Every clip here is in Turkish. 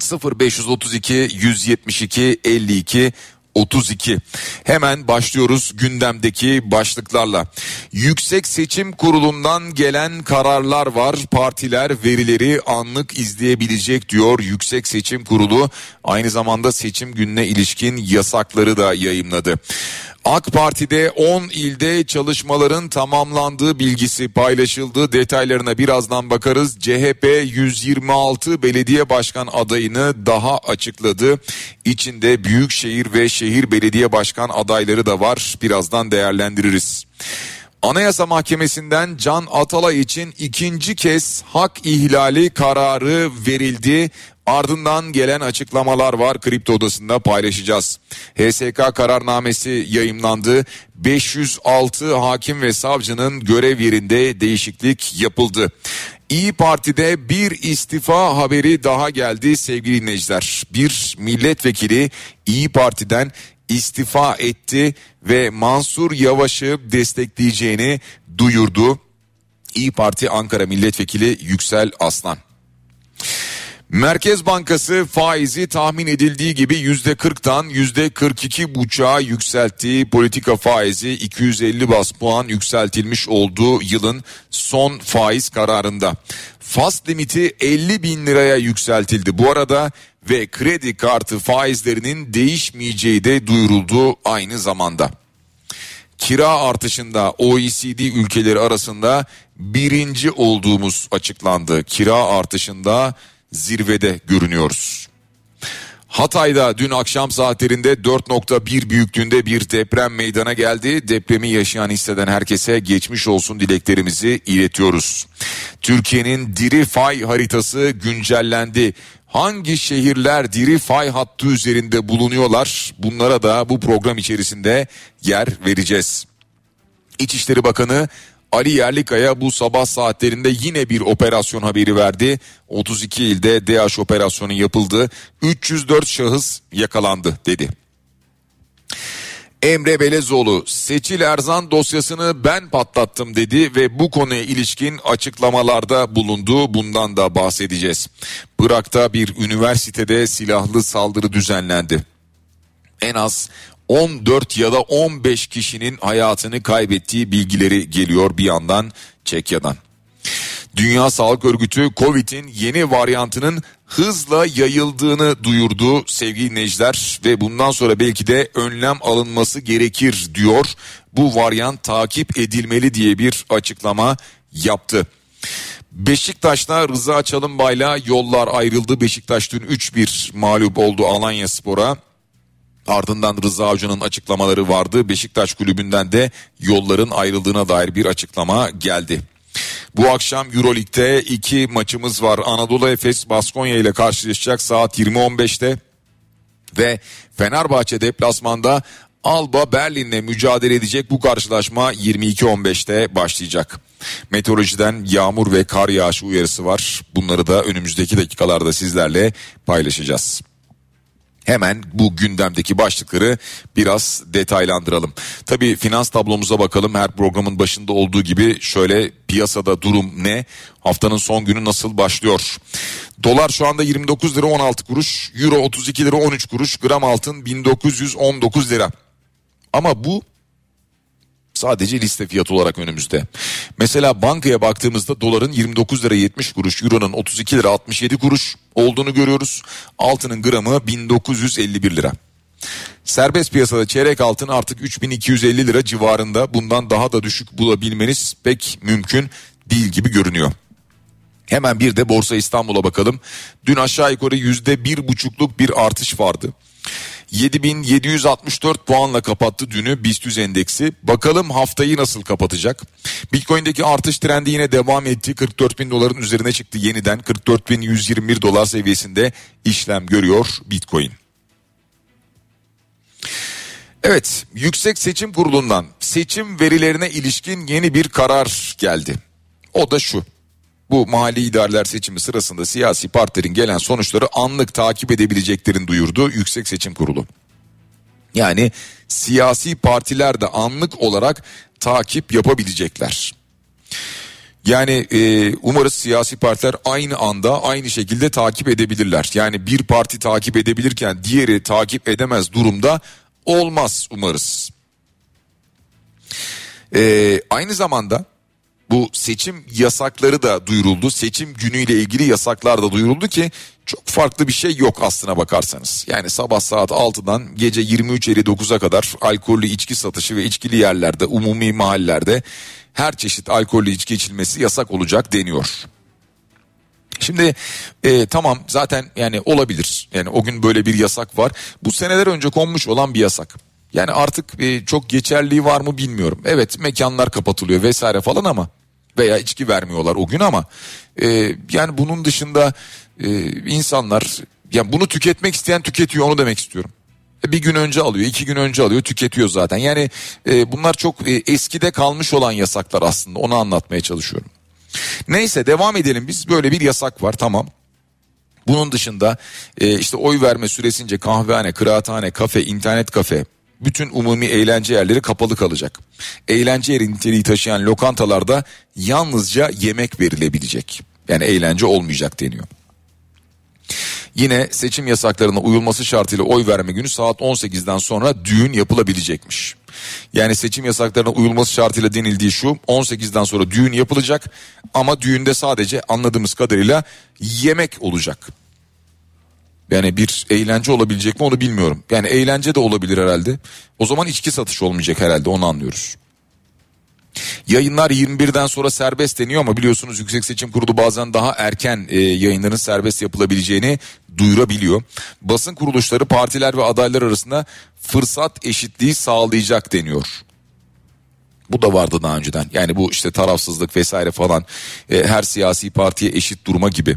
0532 172 52 32. Hemen başlıyoruz gündemdeki başlıklarla. Yüksek Seçim Kurulu'ndan gelen kararlar var. Partiler verileri anlık izleyebilecek diyor Yüksek Seçim Kurulu. Aynı zamanda seçim gününe ilişkin yasakları da yayımladı. AK Parti'de 10 ilde çalışmaların tamamlandığı bilgisi paylaşıldı. Detaylarına birazdan bakarız. CHP 126 belediye başkan adayını daha açıkladı. İçinde büyükşehir ve şehir belediye başkan adayları da var. Birazdan değerlendiririz. Anayasa Mahkemesi'nden Can Atalay için ikinci kez hak ihlali kararı verildi. Ardından gelen açıklamalar var kripto odasında paylaşacağız. HSK kararnamesi yayımlandı. 506 hakim ve savcının görev yerinde değişiklik yapıldı. İyi Parti'de bir istifa haberi daha geldi sevgili dinleyiciler. Bir milletvekili İyi Parti'den istifa etti ve Mansur Yavaş'ı destekleyeceğini duyurdu. İyi Parti Ankara Milletvekili Yüksel Aslan. Merkez Bankası faizi tahmin edildiği gibi yüzde 40'tan yüzde 42 buçuğa yükselttiği politika faizi 250 bas puan yükseltilmiş olduğu yılın son faiz kararında. Fas limiti 50 bin liraya yükseltildi bu arada ve kredi kartı faizlerinin değişmeyeceği de duyuruldu aynı zamanda. Kira artışında OECD ülkeleri arasında birinci olduğumuz açıklandı. Kira artışında zirvede görünüyoruz. Hatay'da dün akşam saatlerinde 4.1 büyüklüğünde bir deprem meydana geldi. Depremi yaşayan hisseden herkese geçmiş olsun dileklerimizi iletiyoruz. Türkiye'nin diri fay haritası güncellendi. Hangi şehirler diri fay hattı üzerinde bulunuyorlar? Bunlara da bu program içerisinde yer vereceğiz. İçişleri Bakanı Ali Yerlikaya bu sabah saatlerinde yine bir operasyon haberi verdi. 32 ilde DH operasyonu yapıldı. 304 şahıs yakalandı dedi. Emre Belezoğlu Seçil Erzan dosyasını ben patlattım dedi ve bu konuya ilişkin açıklamalarda bulundu. Bundan da bahsedeceğiz. Irak'ta bir üniversitede silahlı saldırı düzenlendi. En az 14 ya da 15 kişinin hayatını kaybettiği bilgileri geliyor bir yandan Çekya'dan. Dünya Sağlık Örgütü Covid'in yeni varyantının hızla yayıldığını duyurdu sevgili dinleyiciler ve bundan sonra belki de önlem alınması gerekir diyor. Bu varyant takip edilmeli diye bir açıklama yaptı. Beşiktaş'ta Rıza Çalınbay'la yollar ayrıldı. Beşiktaş dün 3-1 mağlup oldu Alanya Spor'a. Ardından Rıza Hoca'nın açıklamaları vardı. Beşiktaş kulübünden de yolların ayrıldığına dair bir açıklama geldi. Bu akşam Euroleague'de iki maçımız var. Anadolu Efes Baskonya ile karşılaşacak saat 20.15'te ve Fenerbahçe deplasmanda Alba Berlin'le mücadele edecek bu karşılaşma 22.15'te başlayacak. Meteorolojiden yağmur ve kar yağışı uyarısı var. Bunları da önümüzdeki dakikalarda sizlerle paylaşacağız. Hemen bu gündemdeki başlıkları biraz detaylandıralım. Tabii finans tablomuza bakalım. Her programın başında olduğu gibi şöyle piyasada durum ne? Haftanın son günü nasıl başlıyor? Dolar şu anda 29 lira 16 kuruş, euro 32 lira 13 kuruş, gram altın 1919 lira. Ama bu Sadece liste fiyatı olarak önümüzde. Mesela bankaya baktığımızda doların 29 lira 70 kuruş, euronun 32 lira 67 kuruş olduğunu görüyoruz. Altının gramı 1951 lira. Serbest piyasada çeyrek altın artık 3250 lira civarında. Bundan daha da düşük bulabilmeniz pek mümkün değil gibi görünüyor. Hemen bir de Borsa İstanbul'a bakalım. Dün aşağı yukarı yüzde bir buçukluk bir artış vardı. 7764 puanla kapattı dünü BIST endeksi. Bakalım haftayı nasıl kapatacak? Bitcoin'deki artış trendi yine devam etti. 44 bin doların üzerine çıktı yeniden. 44 bin 121 dolar seviyesinde işlem görüyor Bitcoin. Evet, Yüksek Seçim Kurulu'ndan seçim verilerine ilişkin yeni bir karar geldi. O da şu bu mahalli idareler seçimi sırasında siyasi partilerin gelen sonuçları anlık takip edebileceklerini duyurdu Yüksek Seçim Kurulu. Yani siyasi partiler de anlık olarak takip yapabilecekler. Yani e, umarız siyasi partiler aynı anda aynı şekilde takip edebilirler. Yani bir parti takip edebilirken diğeri takip edemez durumda olmaz umarız. E, aynı zamanda bu seçim yasakları da duyuruldu. Seçim günüyle ilgili yasaklar da duyuruldu ki çok farklı bir şey yok aslına bakarsanız. Yani sabah saat 6'dan gece 23.59'a kadar alkollü içki satışı ve içkili yerlerde, umumi mahallelerde her çeşit alkollü içki içilmesi yasak olacak deniyor. Şimdi e, tamam zaten yani olabilir. Yani o gün böyle bir yasak var. Bu seneler önce konmuş olan bir yasak. Yani artık e, çok geçerliği var mı bilmiyorum. Evet mekanlar kapatılıyor vesaire falan ama veya içki vermiyorlar o gün ama e, yani bunun dışında e, insanlar yani bunu tüketmek isteyen tüketiyor onu demek istiyorum. E, bir gün önce alıyor, iki gün önce alıyor, tüketiyor zaten. Yani e, bunlar çok e, eskide kalmış olan yasaklar aslında. Onu anlatmaya çalışıyorum. Neyse devam edelim biz. Böyle bir yasak var tamam. Bunun dışında e, işte oy verme süresince kahvehane, kıraathane, kafe, internet kafe, bütün umumi eğlence yerleri kapalı kalacak. Eğlence yeri niteliği taşıyan lokantalarda yalnızca yemek verilebilecek. Yani eğlence olmayacak deniyor. Yine seçim yasaklarına uyulması şartıyla oy verme günü saat 18'den sonra düğün yapılabilecekmiş. Yani seçim yasaklarına uyulması şartıyla denildiği şu 18'den sonra düğün yapılacak ama düğünde sadece anladığımız kadarıyla yemek olacak. Yani bir eğlence olabilecek mi onu bilmiyorum. Yani eğlence de olabilir herhalde. O zaman içki satış olmayacak herhalde onu anlıyoruz. Yayınlar 21'den sonra serbest deniyor ama biliyorsunuz Yüksek Seçim Kurulu bazen daha erken e, yayınların serbest yapılabileceğini duyurabiliyor. Basın kuruluşları partiler ve adaylar arasında fırsat eşitliği sağlayacak deniyor. Bu da vardı daha önceden. Yani bu işte tarafsızlık vesaire falan e, her siyasi partiye eşit duruma gibi.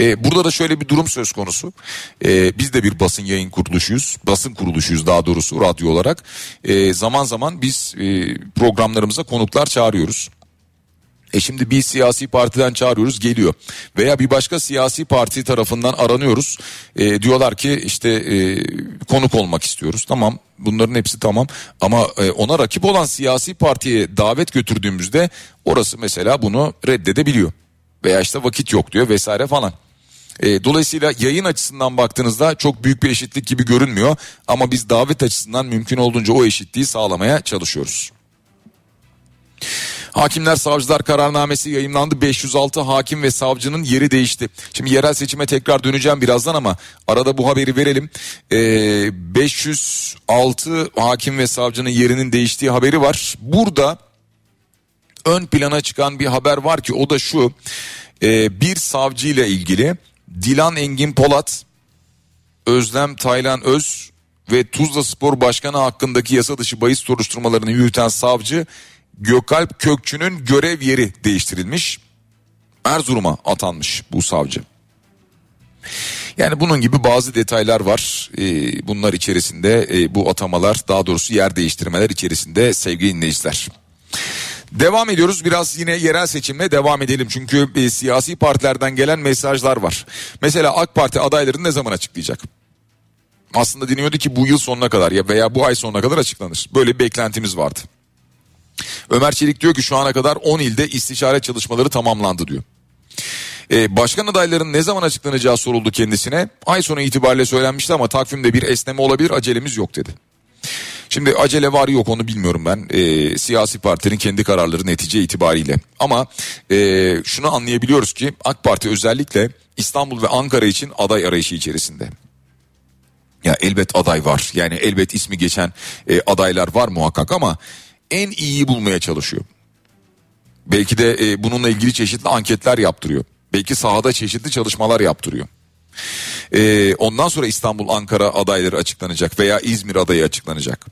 E, burada da şöyle bir durum söz konusu. E, biz de bir basın yayın kuruluşuyuz. Basın kuruluşuyuz daha doğrusu radyo olarak. E, zaman zaman biz e, programlarımıza konuklar çağırıyoruz. E şimdi bir siyasi partiden çağırıyoruz geliyor. Veya bir başka siyasi parti tarafından aranıyoruz. E, diyorlar ki işte e, konuk olmak istiyoruz. Tamam bunların hepsi tamam. Ama e, ona rakip olan siyasi partiye davet götürdüğümüzde orası mesela bunu reddedebiliyor. Veya işte vakit yok diyor vesaire falan. E, dolayısıyla yayın açısından baktığınızda çok büyük bir eşitlik gibi görünmüyor. Ama biz davet açısından mümkün olduğunca o eşitliği sağlamaya çalışıyoruz. Hakimler Savcılar kararnamesi yayınlandı. 506 hakim ve savcının yeri değişti. Şimdi yerel seçime tekrar döneceğim birazdan ama arada bu haberi verelim. Ee, 506 hakim ve savcının yerinin değiştiği haberi var. Burada ön plana çıkan bir haber var ki o da şu. Ee, bir savcı ile ilgili Dilan Engin Polat, Özlem Taylan Öz ve Tuzla Spor Başkanı hakkındaki yasa dışı bahis soruşturmalarını yürüten savcı Gökalp Kökçü'nün görev yeri değiştirilmiş. Erzurum'a atanmış bu savcı. Yani bunun gibi bazı detaylar var. Ee, bunlar içerisinde e, bu atamalar daha doğrusu yer değiştirmeler içerisinde sevgili dinleyiciler. Devam ediyoruz biraz yine yerel seçimle devam edelim çünkü e, siyasi partilerden gelen mesajlar var. Mesela AK Parti adaylarını ne zaman açıklayacak? Aslında deniyordu ki bu yıl sonuna kadar ya veya bu ay sonuna kadar açıklanır. Böyle bir beklentimiz vardı. Ömer Çelik diyor ki şu ana kadar 10 ilde istişare çalışmaları tamamlandı diyor. Ee, başkan adaylarının ne zaman açıklanacağı soruldu kendisine. Ay sonu itibariyle söylenmişti ama takvimde bir esneme olabilir acelemiz yok dedi. Şimdi acele var yok onu bilmiyorum ben. E, siyasi partinin kendi kararları netice itibariyle. Ama e, şunu anlayabiliyoruz ki AK Parti özellikle İstanbul ve Ankara için aday arayışı içerisinde. Ya elbet aday var. Yani elbet ismi geçen e, adaylar var muhakkak ama en iyiyi bulmaya çalışıyor. Belki de e, bununla ilgili çeşitli anketler yaptırıyor. Belki sahada çeşitli çalışmalar yaptırıyor. E, ondan sonra İstanbul, Ankara adayları açıklanacak veya İzmir adayı açıklanacak.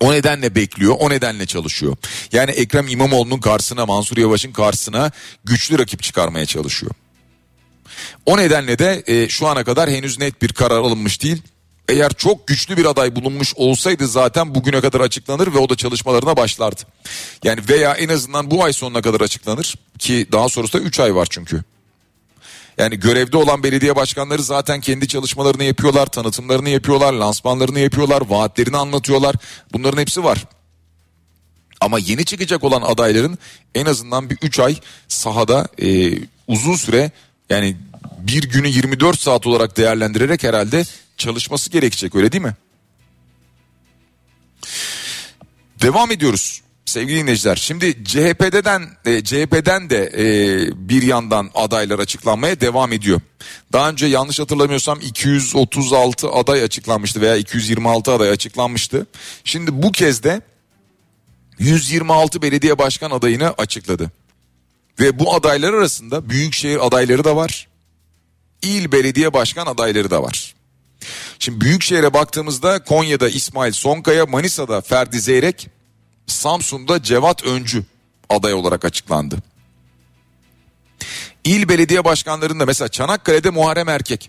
O nedenle bekliyor, o nedenle çalışıyor. Yani Ekrem İmamoğlu'nun karşısına, Mansur Yavaş'ın karşısına güçlü rakip çıkarmaya çalışıyor. O nedenle de e, şu ana kadar henüz net bir karar alınmış değil. Eğer çok güçlü bir aday bulunmuş olsaydı zaten bugüne kadar açıklanır ve o da çalışmalarına başlardı. Yani veya en azından bu ay sonuna kadar açıklanır ki daha sonrasında 3 ay var çünkü. Yani görevde olan belediye başkanları zaten kendi çalışmalarını yapıyorlar, tanıtımlarını yapıyorlar, lansmanlarını yapıyorlar, vaatlerini anlatıyorlar. Bunların hepsi var. Ama yeni çıkacak olan adayların en azından bir 3 ay sahada e, uzun süre yani bir günü 24 saat olarak değerlendirerek herhalde çalışması gerekecek öyle değil mi? Devam ediyoruz sevgili dinleyiciler. Şimdi CHP'den e, CHP'den de e, bir yandan adaylar açıklanmaya devam ediyor. Daha önce yanlış hatırlamıyorsam 236 aday açıklanmıştı veya 226 aday açıklanmıştı. Şimdi bu kez de 126 belediye başkan adayını açıkladı. Ve bu adaylar arasında büyükşehir adayları da var. İl belediye başkan adayları da var. Şimdi büyükşehire baktığımızda Konya'da İsmail Sonkaya, Manisa'da Ferdi Zeyrek, Samsun'da Cevat Öncü aday olarak açıklandı. İl belediye başkanlarında mesela Çanakkale'de Muharrem Erkek.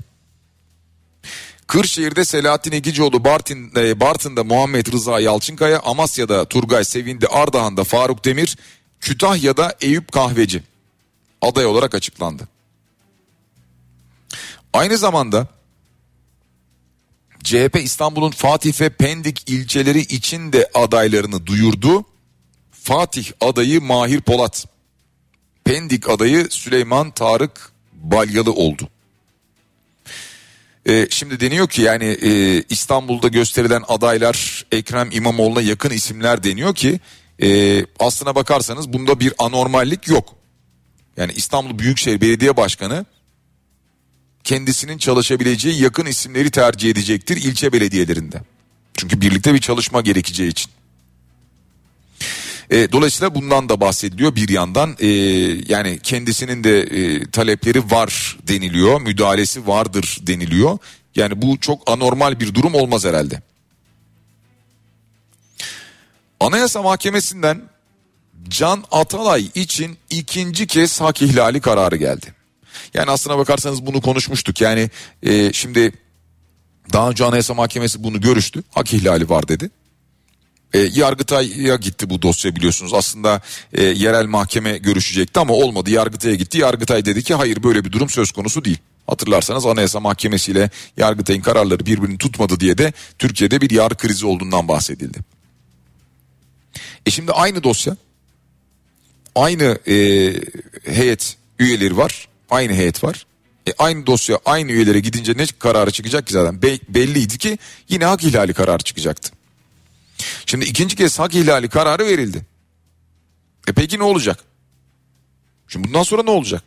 Kırşehir'de Selahattin Egicioğlu, Bartın, e, Bartın'da Muhammed Rıza Yalçınkaya, Amasya'da Turgay Sevindi, Ardahan'da Faruk Demir, Kütahya'da Eyüp Kahveci aday olarak açıklandı. Aynı zamanda CHP İstanbul'un Fatih ve Pendik ilçeleri için de adaylarını duyurdu. Fatih adayı Mahir Polat. Pendik adayı Süleyman Tarık Balyalı oldu. Ee, şimdi deniyor ki yani e, İstanbul'da gösterilen adaylar Ekrem İmamoğlu'na yakın isimler deniyor ki e, aslına bakarsanız bunda bir anormallik yok. Yani İstanbul Büyükşehir Belediye Başkanı kendisinin çalışabileceği yakın isimleri tercih edecektir ilçe belediyelerinde. Çünkü birlikte bir çalışma gerekeceği için. E, dolayısıyla bundan da bahsediliyor bir yandan e, yani kendisinin de e, talepleri var deniliyor müdahalesi vardır deniliyor yani bu çok anormal bir durum olmaz herhalde. Anayasa Mahkemesi'nden Can Atalay için ikinci kez hak ihlali kararı geldi. Yani aslına bakarsanız bunu konuşmuştuk. Yani e, şimdi daha önce Anayasa Mahkemesi bunu görüştü. Hak ihlali var dedi. E, Yargıtay'a gitti bu dosya biliyorsunuz. Aslında e, yerel mahkeme görüşecekti ama olmadı. Yargıtay'a gitti. Yargıtay dedi ki hayır böyle bir durum söz konusu değil. Hatırlarsanız Anayasa Mahkemesi ile Yargıtay'ın kararları birbirini tutmadı diye de Türkiye'de bir yargı krizi olduğundan bahsedildi. E şimdi aynı dosya aynı e, heyet üyeleri var Aynı heyet var. E, aynı dosya aynı üyelere gidince ne kararı çıkacak ki zaten? Be- belliydi ki yine hak ihlali kararı çıkacaktı. Şimdi ikinci kez hak ihlali kararı verildi. E peki ne olacak? Şimdi bundan sonra ne olacak?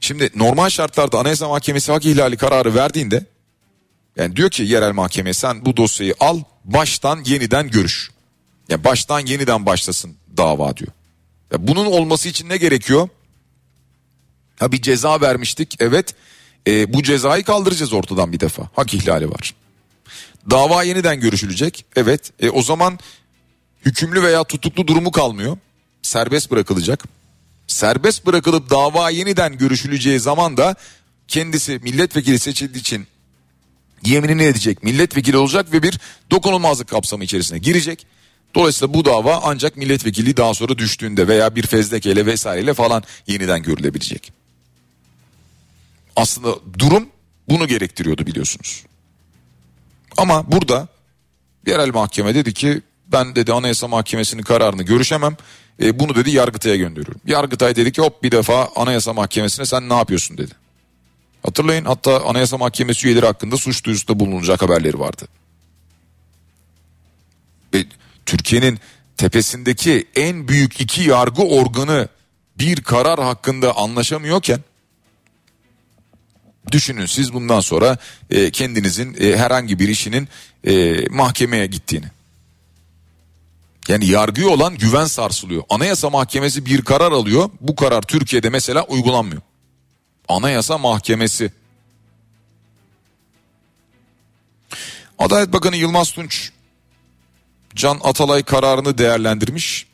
Şimdi normal şartlarda Anayasa Mahkemesi hak ihlali kararı verdiğinde yani diyor ki yerel mahkeme sen bu dosyayı al baştan yeniden görüş. Yani baştan yeniden başlasın dava diyor. Ya bunun olması için ne gerekiyor? Ha bir ceza vermiştik evet. E, bu cezayı kaldıracağız ortadan bir defa. Hak ihlali var. Dava yeniden görüşülecek. Evet. E, o zaman hükümlü veya tutuklu durumu kalmıyor. Serbest bırakılacak. Serbest bırakılıp dava yeniden görüşüleceği zaman da kendisi milletvekili seçildiği için yeminini edecek milletvekili olacak ve bir dokunulmazlık kapsamı içerisine girecek. Dolayısıyla bu dava ancak milletvekili daha sonra düştüğünde veya bir fezlekeyle vesaireyle falan yeniden görülebilecek. Aslında durum bunu gerektiriyordu biliyorsunuz. Ama burada yerel mahkeme dedi ki ben dedi Anayasa Mahkemesi'nin kararını görüşemem. E, bunu dedi Yargıtay'a gönderiyorum. Yargıtay dedi ki hop bir defa Anayasa Mahkemesi'ne sen ne yapıyorsun dedi. Hatırlayın hatta Anayasa Mahkemesi üyeleri hakkında suç duyusunda bulunacak haberleri vardı. E, Türkiye'nin tepesindeki en büyük iki yargı organı bir karar hakkında anlaşamıyorken düşünün siz bundan sonra e, kendinizin e, herhangi bir işinin e, mahkemeye gittiğini. Yani yargıya olan güven sarsılıyor. Anayasa Mahkemesi bir karar alıyor. Bu karar Türkiye'de mesela uygulanmıyor. Anayasa Mahkemesi. Adalet Bakanı Yılmaz Tunç Can Atalay kararını değerlendirmiş.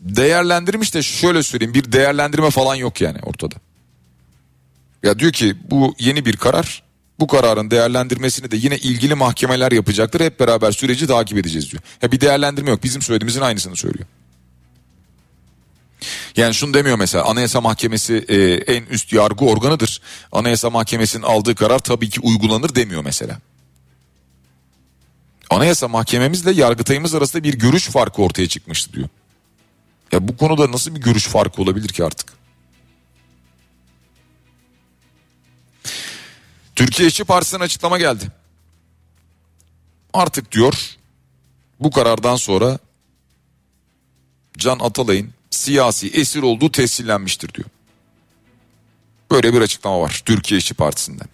Değerlendirmiş de şöyle söyleyeyim bir değerlendirme falan yok yani ortada. Ya diyor ki bu yeni bir karar. Bu kararın değerlendirmesini de yine ilgili mahkemeler yapacaktır. Hep beraber süreci takip edeceğiz diyor. Ya bir değerlendirme yok. Bizim söylediğimizin aynısını söylüyor. Yani şunu demiyor mesela Anayasa Mahkemesi e, en üst yargı organıdır. Anayasa Mahkemesi'nin aldığı karar tabii ki uygulanır demiyor mesela. Anayasa Mahkememizle Yargıtayımız arasında bir görüş farkı ortaya çıkmıştı diyor. Ya bu konuda nasıl bir görüş farkı olabilir ki artık? Türkiye İşçi Partisi'nin açıklama geldi. Artık diyor bu karardan sonra Can Atalay'ın siyasi esir olduğu tescillenmiştir diyor. Böyle bir açıklama var Türkiye İşçi Partisi'nden.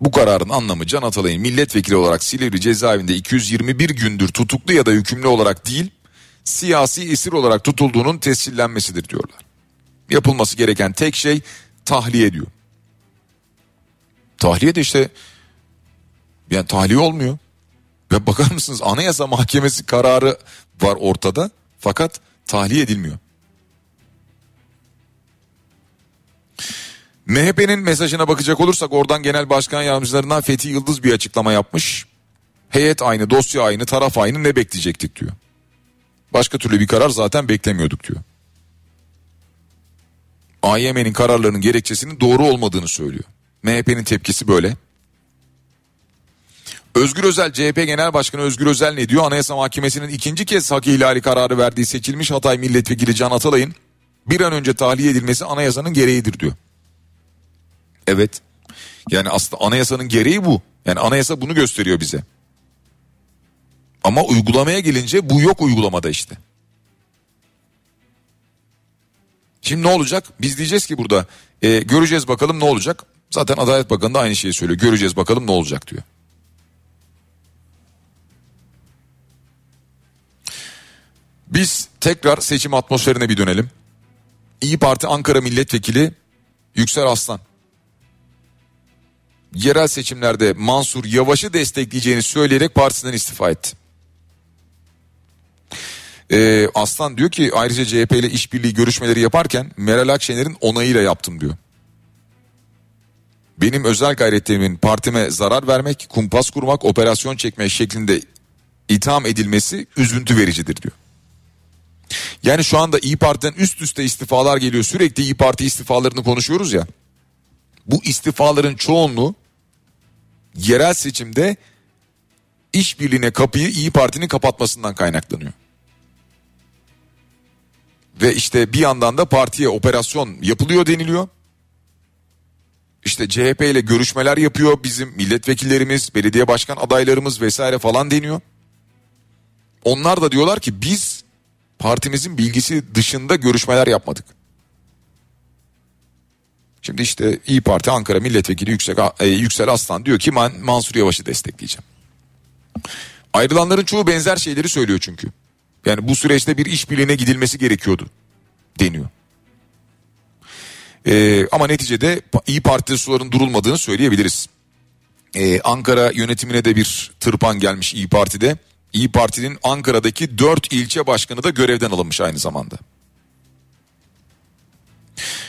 Bu kararın anlamı Can Atalay'ın milletvekili olarak Silivri cezaevinde 221 gündür tutuklu ya da hükümlü olarak değil, siyasi esir olarak tutulduğunun tescillenmesidir diyorlar. Yapılması gereken tek şey tahliye diyor. Tahliye de işte yani tahliye olmuyor. Ve bakar mısınız Anayasa Mahkemesi kararı var ortada fakat tahliye edilmiyor. MHP'nin mesajına bakacak olursak oradan genel başkan yardımcılarından Fethi Yıldız bir açıklama yapmış. Heyet aynı, dosya aynı, taraf aynı ne bekleyecektik diyor. Başka türlü bir karar zaten beklemiyorduk diyor. AYM'nin kararlarının gerekçesinin doğru olmadığını söylüyor. MHP'nin tepkisi böyle. Özgür Özel CHP Genel Başkanı Özgür Özel ne diyor? Anayasa Mahkemesi'nin ikinci kez hak ihlali kararı verdiği seçilmiş Hatay Milletvekili Can Atalay'ın bir an önce tahliye edilmesi anayasanın gereğidir diyor. Evet. Yani aslında anayasanın gereği bu. Yani anayasa bunu gösteriyor bize. Ama uygulamaya gelince bu yok uygulamada işte. Şimdi ne olacak? Biz diyeceğiz ki burada e, göreceğiz bakalım ne olacak. Zaten Adalet Bakanı da aynı şeyi söylüyor. Göreceğiz bakalım ne olacak diyor. Biz tekrar seçim atmosferine bir dönelim. İyi Parti Ankara Milletvekili Yüksel Aslan. Yerel seçimlerde Mansur Yavaş'ı destekleyeceğini söyleyerek partisinden istifa etti. Ee, Aslan diyor ki ayrıca CHP ile işbirliği görüşmeleri yaparken Meral Akşener'in onayıyla yaptım diyor. Benim özel gayretlerimin partime zarar vermek, kumpas kurmak, operasyon çekmek şeklinde itham edilmesi üzüntü vericidir diyor. Yani şu anda İyi Parti'den üst üste istifalar geliyor. Sürekli İyi Parti istifalarını konuşuyoruz ya. Bu istifaların çoğunluğu yerel seçimde işbirliğine kapıyı İyi Parti'nin kapatmasından kaynaklanıyor. Ve işte bir yandan da partiye operasyon yapılıyor deniliyor. İşte CHP ile görüşmeler yapıyor bizim milletvekillerimiz, belediye başkan adaylarımız vesaire falan deniyor. Onlar da diyorlar ki biz partimizin bilgisi dışında görüşmeler yapmadık. Şimdi işte İyi Parti Ankara Milletvekili Yüksek, e, Yüksel Aslan diyor ki ben Mansur Yavaş'ı destekleyeceğim. Ayrılanların çoğu benzer şeyleri söylüyor çünkü. Yani bu süreçte bir işbirliğine gidilmesi gerekiyordu deniyor. Ee, ama neticede İyi Parti suların durulmadığını söyleyebiliriz. Ee, Ankara yönetimine de bir tırpan gelmiş İyi Parti'de. İyi Parti'nin Ankara'daki dört ilçe başkanı da görevden alınmış aynı zamanda.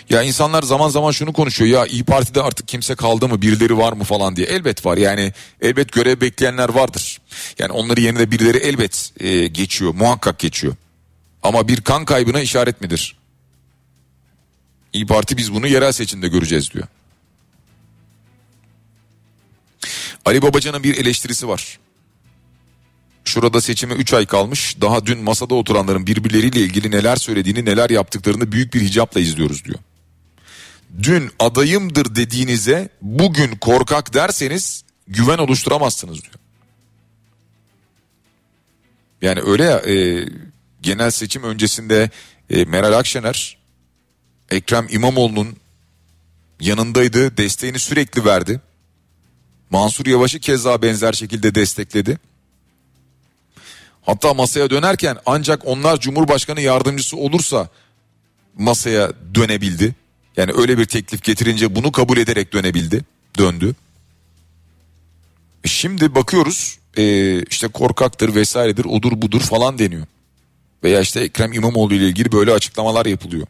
Ya insanlar zaman zaman şunu konuşuyor ya İyi Parti'de artık kimse kaldı mı birileri var mı falan diye. Elbet var yani elbet görev bekleyenler vardır. Yani onları yerine birileri elbet e, geçiyor muhakkak geçiyor. Ama bir kan kaybına işaret midir? İyi Parti biz bunu yerel seçimde göreceğiz diyor. Ali Babacan'ın bir eleştirisi var. Şurada seçime 3 ay kalmış. Daha dün masada oturanların birbirleriyle ilgili neler söylediğini, neler yaptıklarını büyük bir hicapla izliyoruz diyor. Dün adayımdır dediğinize bugün korkak derseniz güven oluşturamazsınız diyor. Yani öyle ya e, genel seçim öncesinde e, Meral Akşener Ekrem İmamoğlu'nun yanındaydı, desteğini sürekli verdi. Mansur Yavaş'ı keza benzer şekilde destekledi. Hatta masaya dönerken ancak onlar Cumhurbaşkanı yardımcısı olursa masaya dönebildi. Yani öyle bir teklif getirince bunu kabul ederek dönebildi, döndü. E şimdi bakıyoruz e, işte korkaktır vesairedir odur budur falan deniyor. Veya işte Ekrem İmamoğlu ile ilgili böyle açıklamalar yapılıyor.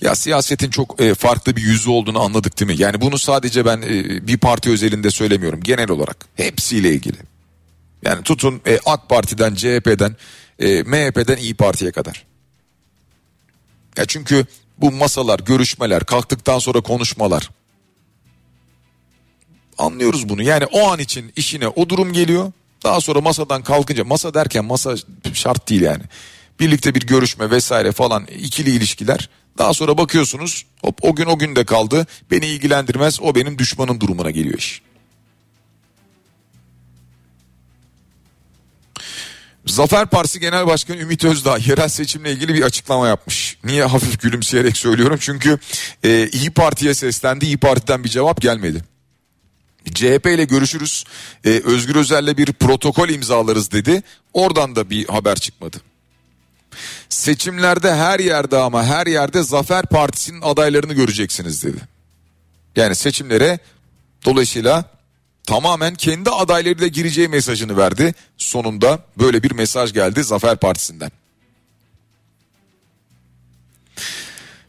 Ya siyasetin çok e, farklı bir yüzü olduğunu anladık değil mi? Yani bunu sadece ben e, bir parti özelinde söylemiyorum. Genel olarak hepsiyle ilgili. Yani tutun e, AK Parti'den, CHP'den, e, MHP'den İyi Parti'ye kadar. Ya çünkü bu masalar, görüşmeler, kalktıktan sonra konuşmalar. Anlıyoruz bunu. Yani o an için işine o durum geliyor. Daha sonra masadan kalkınca masa derken masa şart değil yani. Birlikte bir görüşme vesaire falan ikili ilişkiler. Daha sonra bakıyorsunuz hop o gün o günde kaldı. Beni ilgilendirmez o benim düşmanım durumuna geliyor iş. Zafer Partisi Genel Başkanı Ümit Özdağ yerel seçimle ilgili bir açıklama yapmış. Niye hafif gülümseyerek söylüyorum? Çünkü e, İyi Parti'ye seslendi. İyi Parti'den bir cevap gelmedi. CHP ile görüşürüz. E, Özgür Özel'le bir protokol imzalarız dedi. Oradan da bir haber çıkmadı. Seçimlerde her yerde ama her yerde Zafer Partisi'nin adaylarını göreceksiniz dedi. Yani seçimlere dolayısıyla tamamen kendi adaylarıyla gireceği mesajını verdi. Sonunda böyle bir mesaj geldi Zafer Partisi'nden.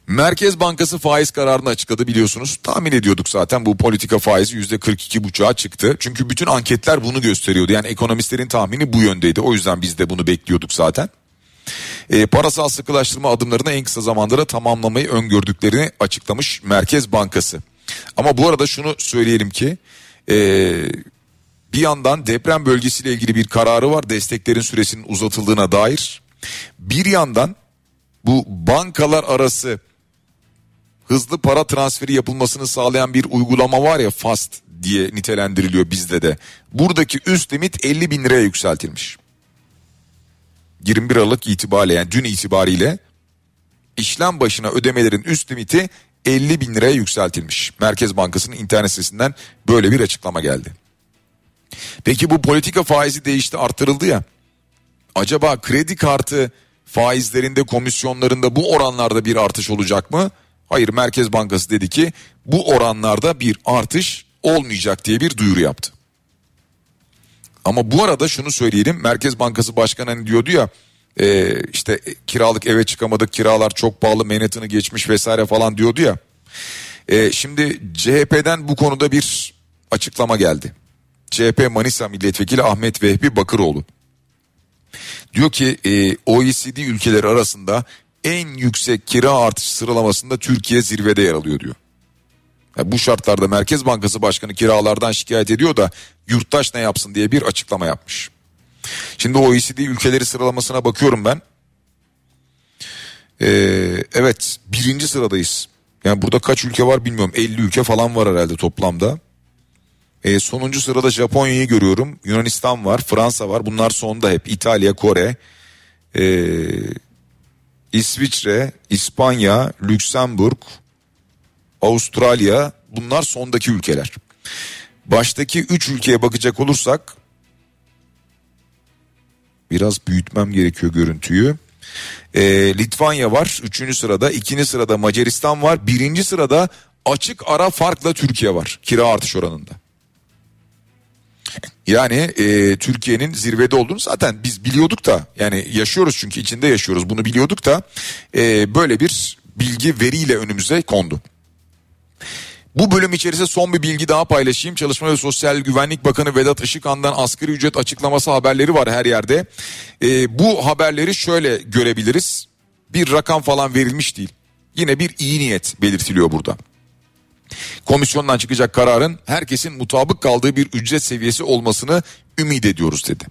Merkez Bankası faiz kararını açıkladı biliyorsunuz. Tahmin ediyorduk zaten bu politika faizi yüzde 42 buçuğa çıktı. Çünkü bütün anketler bunu gösteriyordu. Yani ekonomistlerin tahmini bu yöndeydi. O yüzden biz de bunu bekliyorduk zaten. E, parasal sıkılaştırma adımlarını en kısa zamanda da tamamlamayı öngördüklerini açıklamış Merkez Bankası. Ama bu arada şunu söyleyelim ki e, bir yandan deprem bölgesiyle ilgili bir kararı var desteklerin süresinin uzatıldığına dair. Bir yandan bu bankalar arası hızlı para transferi yapılmasını sağlayan bir uygulama var ya FAST diye nitelendiriliyor bizde de. Buradaki üst limit 50 bin liraya yükseltilmiş. 21 Aralık itibariyle yani dün itibariyle işlem başına ödemelerin üst limiti 50 bin liraya yükseltilmiş. Merkez Bankası'nın internet sitesinden böyle bir açıklama geldi. Peki bu politika faizi değişti arttırıldı ya. Acaba kredi kartı faizlerinde komisyonlarında bu oranlarda bir artış olacak mı? Hayır Merkez Bankası dedi ki bu oranlarda bir artış olmayacak diye bir duyuru yaptı. Ama bu arada şunu söyleyelim Merkez Bankası Başkanı hani diyordu ya e, işte kiralık eve çıkamadık kiralar çok pahalı menetini geçmiş vesaire falan diyordu ya. E, şimdi CHP'den bu konuda bir açıklama geldi. CHP Manisa Milletvekili Ahmet Vehbi Bakıroğlu. Diyor ki e, OECD ülkeleri arasında en yüksek kira artış sıralamasında Türkiye zirvede yer alıyor diyor. Bu şartlarda Merkez Bankası Başkanı kiralardan şikayet ediyor da yurttaş ne yapsın diye bir açıklama yapmış. Şimdi OECD ülkeleri sıralamasına bakıyorum ben. Ee, evet birinci sıradayız. Yani burada kaç ülke var bilmiyorum 50 ülke falan var herhalde toplamda. Ee, sonuncu sırada Japonya'yı görüyorum. Yunanistan var, Fransa var. Bunlar sonda hep. İtalya, Kore, ee, İsviçre, İspanya, Lüksemburg, Avustralya bunlar sondaki ülkeler. Baştaki 3 ülkeye bakacak olursak biraz büyütmem gerekiyor görüntüyü. E, Litvanya var 3. sırada, 2. sırada Macaristan var, 1. sırada açık ara farkla Türkiye var kira artış oranında. Yani e, Türkiye'nin zirvede olduğunu zaten biz biliyorduk da yani yaşıyoruz çünkü içinde yaşıyoruz bunu biliyorduk da e, böyle bir bilgi veriyle önümüze kondu. Bu bölüm içerisinde son bir bilgi daha paylaşayım. Çalışma ve Sosyal Güvenlik Bakanı Vedat Işıkhan'dan asgari ücret açıklaması haberleri var her yerde. E, bu haberleri şöyle görebiliriz. Bir rakam falan verilmiş değil. Yine bir iyi niyet belirtiliyor burada. Komisyondan çıkacak kararın herkesin mutabık kaldığı bir ücret seviyesi olmasını ümit ediyoruz dedi.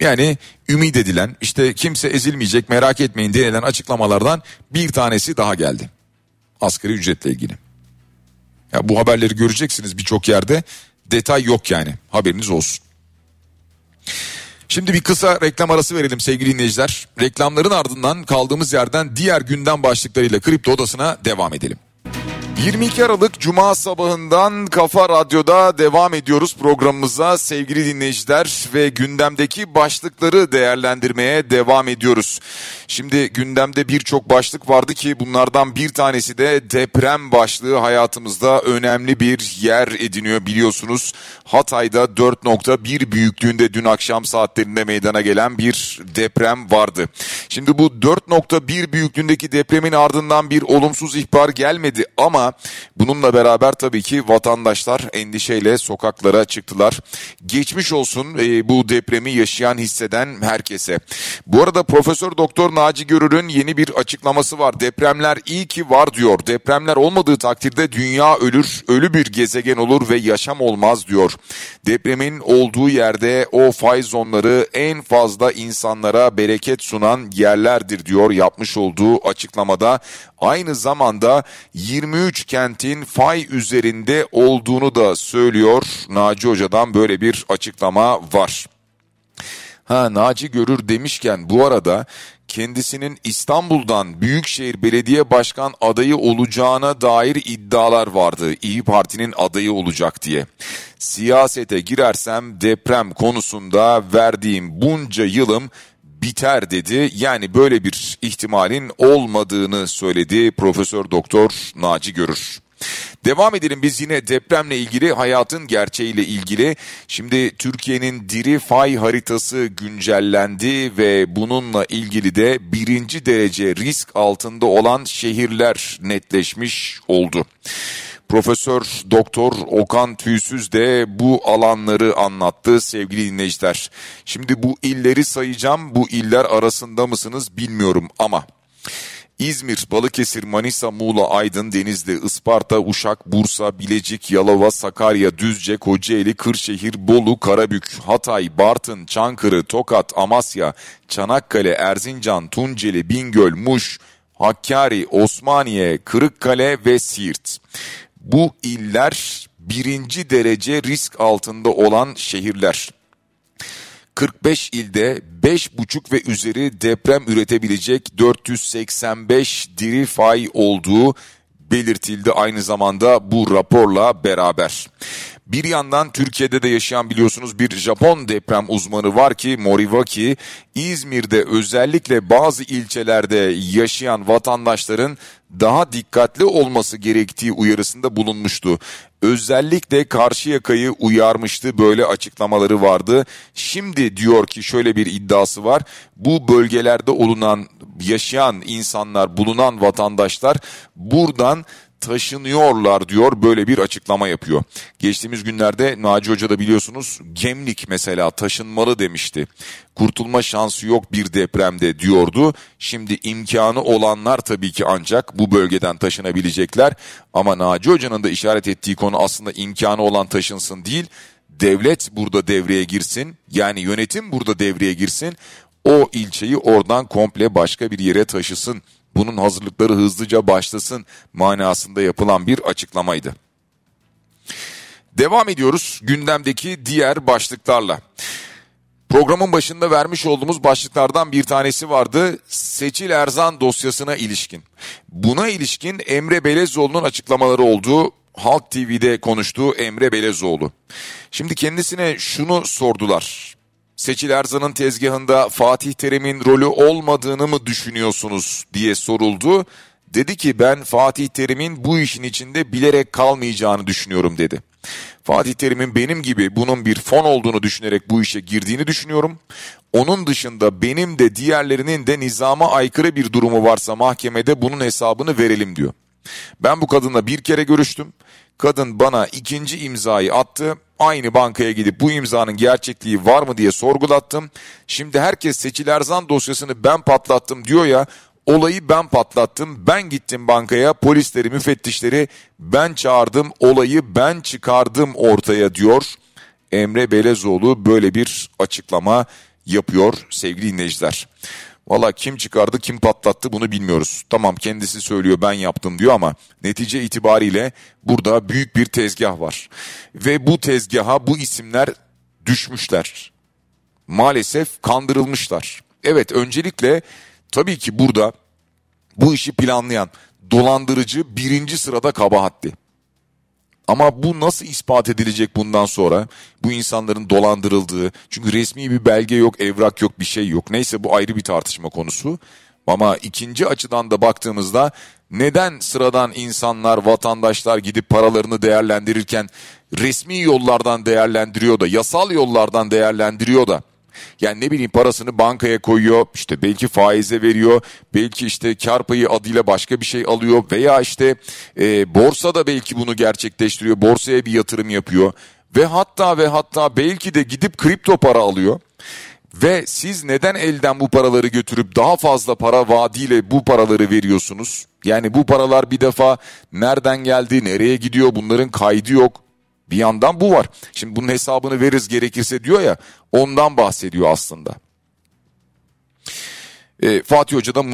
Yani ümit edilen işte kimse ezilmeyecek merak etmeyin denilen açıklamalardan bir tanesi daha geldi. Asgari ücretle ilgili. Ya bu haberleri göreceksiniz birçok yerde. Detay yok yani haberiniz olsun. Şimdi bir kısa reklam arası verelim sevgili dinleyiciler. Reklamların ardından kaldığımız yerden diğer gündem başlıklarıyla Kripto Odası'na devam edelim. 22 Aralık Cuma sabahından Kafa Radyo'da devam ediyoruz programımıza sevgili dinleyiciler ve gündemdeki başlıkları değerlendirmeye devam ediyoruz. Şimdi gündemde birçok başlık vardı ki bunlardan bir tanesi de deprem başlığı hayatımızda önemli bir yer ediniyor biliyorsunuz. Hatay'da 4.1 büyüklüğünde dün akşam saatlerinde meydana gelen bir deprem vardı. Şimdi bu 4.1 büyüklüğündeki depremin ardından bir olumsuz ihbar gelmedi ama bununla beraber tabii ki vatandaşlar endişeyle sokaklara çıktılar. Geçmiş olsun e, bu depremi yaşayan hisseden herkese. Bu arada Profesör Doktor Naci Görür'ün yeni bir açıklaması var. Depremler iyi ki var diyor. Depremler olmadığı takdirde dünya ölür, ölü bir gezegen olur ve yaşam olmaz diyor. Depremin olduğu yerde o fay zonları en fazla insanlara bereket sunan yerlerdir diyor yapmış olduğu açıklamada. Aynı zamanda 23 kentin fay üzerinde olduğunu da söylüyor. Naci Hoca'dan böyle bir açıklama var. Ha Naci Görür demişken bu arada kendisinin İstanbul'dan Büyükşehir Belediye Başkan adayı olacağına dair iddialar vardı. İyi Parti'nin adayı olacak diye. Siyasete girersem deprem konusunda verdiğim bunca yılım biter dedi. Yani böyle bir ihtimalin olmadığını söyledi Profesör Doktor Naci Görür. Devam edelim biz yine depremle ilgili hayatın gerçeğiyle ilgili. Şimdi Türkiye'nin diri fay haritası güncellendi ve bununla ilgili de birinci derece risk altında olan şehirler netleşmiş oldu. Profesör Doktor Okan Tüysüz de bu alanları anlattı sevgili dinleyiciler. Şimdi bu illeri sayacağım. Bu iller arasında mısınız bilmiyorum ama İzmir, Balıkesir, Manisa, Muğla, Aydın, Denizli, Isparta, Uşak, Bursa, Bilecik, Yalova, Sakarya, Düzce, Kocaeli, Kırşehir, Bolu, Karabük, Hatay, Bartın, Çankırı, Tokat, Amasya, Çanakkale, Erzincan, Tunceli, Bingöl, Muş, Hakkari, Osmaniye, Kırıkkale ve Siirt. Bu iller birinci derece risk altında olan şehirler. 45 ilde 5,5 ve üzeri deprem üretebilecek 485 diri fay olduğu belirtildi aynı zamanda bu raporla beraber. Bir yandan Türkiye'de de yaşayan biliyorsunuz bir Japon deprem uzmanı var ki Moriwaki İzmir'de özellikle bazı ilçelerde yaşayan vatandaşların daha dikkatli olması gerektiği uyarısında bulunmuştu. Özellikle karşı yakayı uyarmıştı böyle açıklamaları vardı. Şimdi diyor ki şöyle bir iddiası var. Bu bölgelerde olunan yaşayan insanlar bulunan vatandaşlar buradan taşınıyorlar diyor böyle bir açıklama yapıyor. Geçtiğimiz günlerde Naci Hoca da biliyorsunuz Gemlik mesela taşınmalı demişti. Kurtulma şansı yok bir depremde diyordu. Şimdi imkanı olanlar tabii ki ancak bu bölgeden taşınabilecekler. Ama Naci Hoca'nın da işaret ettiği konu aslında imkanı olan taşınsın değil. Devlet burada devreye girsin yani yönetim burada devreye girsin o ilçeyi oradan komple başka bir yere taşısın bunun hazırlıkları hızlıca başlasın manasında yapılan bir açıklamaydı. Devam ediyoruz gündemdeki diğer başlıklarla. Programın başında vermiş olduğumuz başlıklardan bir tanesi vardı. Seçil Erzan dosyasına ilişkin. Buna ilişkin Emre Belezoğlu'nun açıklamaları olduğu Halk TV'de konuştuğu Emre Belezoğlu. Şimdi kendisine şunu sordular. Seçil Erzan'ın tezgahında Fatih Terim'in rolü olmadığını mı düşünüyorsunuz diye soruldu. Dedi ki ben Fatih Terim'in bu işin içinde bilerek kalmayacağını düşünüyorum dedi. Fatih Terim'in benim gibi bunun bir fon olduğunu düşünerek bu işe girdiğini düşünüyorum. Onun dışında benim de diğerlerinin de nizama aykırı bir durumu varsa mahkemede bunun hesabını verelim diyor. Ben bu kadınla bir kere görüştüm. Kadın bana ikinci imzayı attı. Aynı bankaya gidip bu imzanın gerçekliği var mı diye sorgulattım. Şimdi herkes Seçil Erzan dosyasını ben patlattım diyor ya Olayı ben patlattım. Ben gittim bankaya. Polisleri, müfettişleri ben çağırdım. Olayı ben çıkardım ortaya diyor. Emre Belezoğlu böyle bir açıklama yapıyor sevgili dinleyiciler. Valla kim çıkardı kim patlattı bunu bilmiyoruz. Tamam kendisi söylüyor ben yaptım diyor ama netice itibariyle burada büyük bir tezgah var. Ve bu tezgaha bu isimler düşmüşler. Maalesef kandırılmışlar. Evet öncelikle tabii ki burada bu işi planlayan dolandırıcı birinci sırada kabahatli. Ama bu nasıl ispat edilecek bundan sonra? Bu insanların dolandırıldığı, çünkü resmi bir belge yok, evrak yok, bir şey yok. Neyse bu ayrı bir tartışma konusu. Ama ikinci açıdan da baktığımızda neden sıradan insanlar, vatandaşlar gidip paralarını değerlendirirken resmi yollardan değerlendiriyor da, yasal yollardan değerlendiriyor da yani ne bileyim parasını bankaya koyuyor, işte belki faize veriyor, belki işte kar payı adıyla başka bir şey alıyor veya işte e, borsada belki bunu gerçekleştiriyor, borsaya bir yatırım yapıyor ve hatta ve hatta belki de gidip kripto para alıyor. Ve siz neden elden bu paraları götürüp daha fazla para vaadiyle bu paraları veriyorsunuz? Yani bu paralar bir defa nereden geldi, nereye gidiyor bunların kaydı yok. Bir yandan bu var. Şimdi bunun hesabını veririz gerekirse diyor ya ondan bahsediyor aslında. E, Fatih Hoca da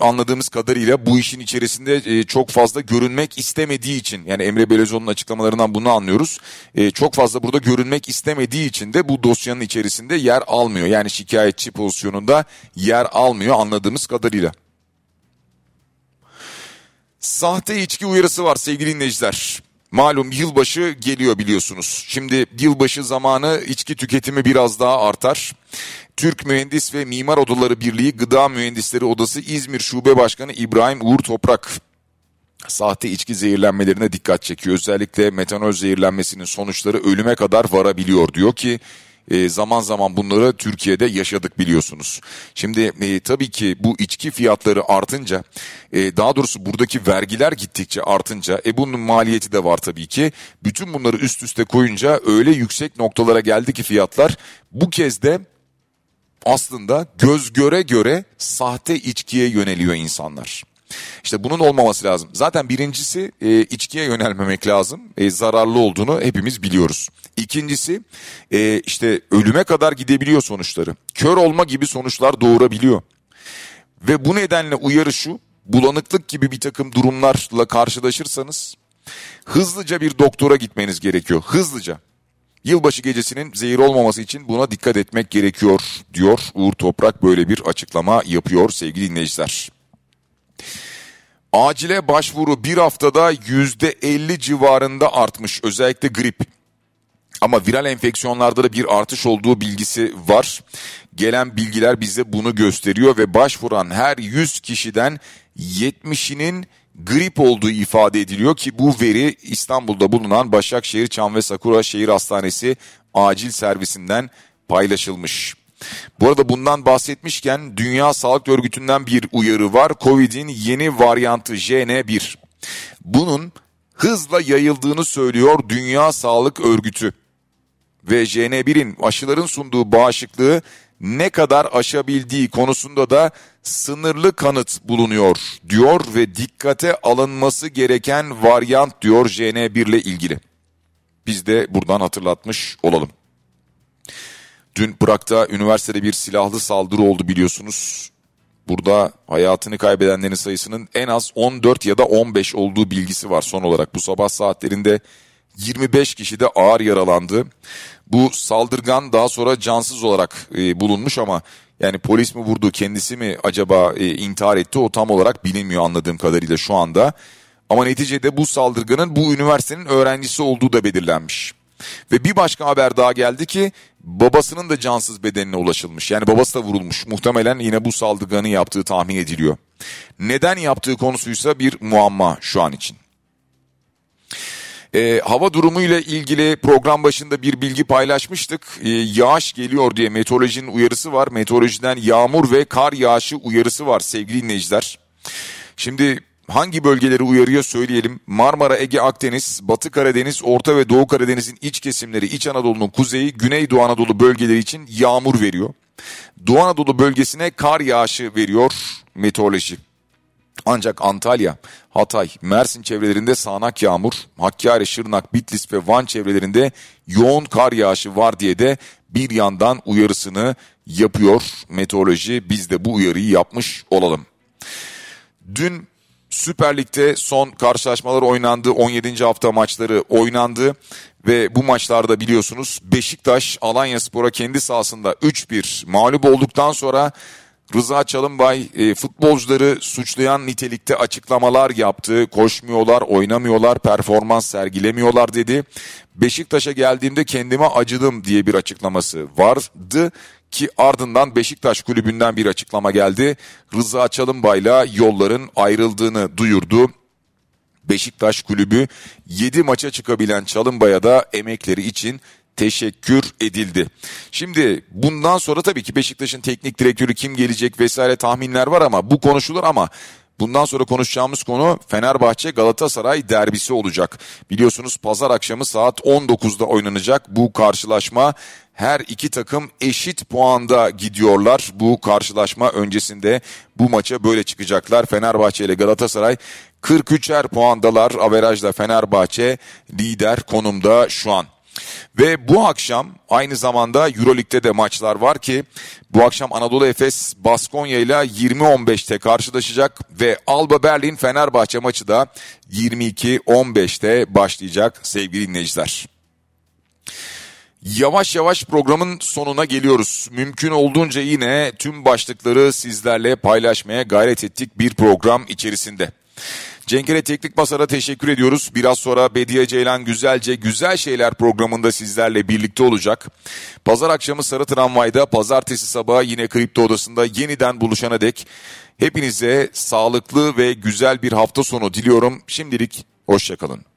anladığımız kadarıyla bu işin içerisinde e, çok fazla görünmek istemediği için yani Emre Belözoğlu'nun açıklamalarından bunu anlıyoruz. E, çok fazla burada görünmek istemediği için de bu dosyanın içerisinde yer almıyor. Yani şikayetçi pozisyonunda yer almıyor anladığımız kadarıyla. Sahte içki uyarısı var sevgili dinleyiciler. Malum yılbaşı geliyor biliyorsunuz. Şimdi yılbaşı zamanı içki tüketimi biraz daha artar. Türk Mühendis ve Mimar Odaları Birliği Gıda Mühendisleri Odası İzmir Şube Başkanı İbrahim Uğur Toprak sahte içki zehirlenmelerine dikkat çekiyor. Özellikle metanol zehirlenmesinin sonuçları ölüme kadar varabiliyor diyor ki e, zaman zaman bunları Türkiye'de yaşadık biliyorsunuz. Şimdi e, tabii ki bu içki fiyatları artınca e, daha doğrusu buradaki vergiler gittikçe artınca e bunun maliyeti de var tabii ki. Bütün bunları üst üste koyunca öyle yüksek noktalara geldi ki fiyatlar bu kez de aslında göz göre göre sahte içkiye yöneliyor insanlar. İşte bunun olmaması lazım. Zaten birincisi e, içkiye yönelmemek lazım. E, zararlı olduğunu hepimiz biliyoruz. İkincisi e, işte ölüme kadar gidebiliyor sonuçları. Kör olma gibi sonuçlar doğurabiliyor. Ve bu nedenle uyarı şu bulanıklık gibi bir takım durumlarla karşılaşırsanız hızlıca bir doktora gitmeniz gerekiyor. Hızlıca. Yılbaşı gecesinin zehir olmaması için buna dikkat etmek gerekiyor diyor Uğur Toprak böyle bir açıklama yapıyor sevgili dinleyiciler. Acile başvuru bir haftada yüzde 50 civarında artmış özellikle grip. Ama viral enfeksiyonlarda da bir artış olduğu bilgisi var. Gelen bilgiler bize bunu gösteriyor ve başvuran her 100 kişiden 70'inin grip olduğu ifade ediliyor ki bu veri İstanbul'da bulunan Başakşehir Çam ve Sakura Şehir Hastanesi acil servisinden paylaşılmış. Bu arada bundan bahsetmişken Dünya Sağlık Örgütü'nden bir uyarı var. Covid'in yeni varyantı JN1. Bunun hızla yayıldığını söylüyor Dünya Sağlık Örgütü. Ve JN1'in aşıların sunduğu bağışıklığı ne kadar aşabildiği konusunda da sınırlı kanıt bulunuyor diyor ve dikkate alınması gereken varyant diyor JN1 ile ilgili. Biz de buradan hatırlatmış olalım. Dün Prag'da üniversitede bir silahlı saldırı oldu biliyorsunuz. Burada hayatını kaybedenlerin sayısının en az 14 ya da 15 olduğu bilgisi var son olarak. Bu sabah saatlerinde 25 kişi de ağır yaralandı. Bu saldırgan daha sonra cansız olarak e, bulunmuş ama yani polis mi vurdu kendisi mi acaba e, intihar etti o tam olarak bilinmiyor anladığım kadarıyla şu anda. Ama neticede bu saldırganın bu üniversitenin öğrencisi olduğu da belirlenmiş. Ve bir başka haber daha geldi ki babasının da cansız bedenine ulaşılmış. Yani babası da vurulmuş. Muhtemelen yine bu saldırganı yaptığı tahmin ediliyor. Neden yaptığı konusuysa bir muamma şu an için. E, hava durumu ile ilgili program başında bir bilgi paylaşmıştık. E, yağış geliyor diye meteorolojinin uyarısı var. Meteorolojiden yağmur ve kar yağışı uyarısı var sevgili dinleyiciler. Şimdi hangi bölgeleri uyarıyor söyleyelim. Marmara, Ege, Akdeniz, Batı Karadeniz, Orta ve Doğu Karadeniz'in iç kesimleri, İç Anadolu'nun kuzeyi, Güneydoğu Anadolu bölgeleri için yağmur veriyor. Doğu Anadolu bölgesine kar yağışı veriyor meteoroloji. Ancak Antalya, Hatay, Mersin çevrelerinde sağanak yağmur, Hakkari, Şırnak, Bitlis ve Van çevrelerinde yoğun kar yağışı var diye de bir yandan uyarısını yapıyor meteoroloji. Biz de bu uyarıyı yapmış olalım. Dün Süper Lig'de son karşılaşmalar oynandı. 17. hafta maçları oynandı. Ve bu maçlarda biliyorsunuz Beşiktaş Alanya Spor'a kendi sahasında 3-1 mağlup olduktan sonra Rıza Çalınbay e, futbolcuları suçlayan nitelikte açıklamalar yaptı. Koşmuyorlar, oynamıyorlar, performans sergilemiyorlar dedi. Beşiktaş'a geldiğimde kendime acıdım diye bir açıklaması vardı ki ardından Beşiktaş kulübünden bir açıklama geldi. Rıza Çalınbay'la yolların ayrıldığını duyurdu. Beşiktaş kulübü 7 maça çıkabilen Çalınbay'a da emekleri için teşekkür edildi. Şimdi bundan sonra tabii ki Beşiktaş'ın teknik direktörü kim gelecek vesaire tahminler var ama bu konuşulur ama Bundan sonra konuşacağımız konu Fenerbahçe Galatasaray derbisi olacak. Biliyorsunuz pazar akşamı saat 19'da oynanacak bu karşılaşma. Her iki takım eşit puanda gidiyorlar. Bu karşılaşma öncesinde bu maça böyle çıkacaklar. Fenerbahçe ile Galatasaray 43'er puandalar. Averajda Fenerbahçe lider konumda şu an. Ve bu akşam aynı zamanda Euroleague'de de maçlar var ki bu akşam Anadolu Efes Baskonya ile 20-15'te karşılaşacak ve Alba Berlin Fenerbahçe maçı da 22-15'te başlayacak sevgili dinleyiciler. Yavaş yavaş programın sonuna geliyoruz. Mümkün olduğunca yine tüm başlıkları sizlerle paylaşmaya gayret ettik bir program içerisinde. Cenkere Teknik Masar'a teşekkür ediyoruz. Biraz sonra Bediye Ceylan Güzelce Güzel Şeyler programında sizlerle birlikte olacak. Pazar akşamı Sarı Tramvay'da, pazartesi sabahı yine Kripto Odası'nda yeniden buluşana dek hepinize sağlıklı ve güzel bir hafta sonu diliyorum. Şimdilik hoşçakalın.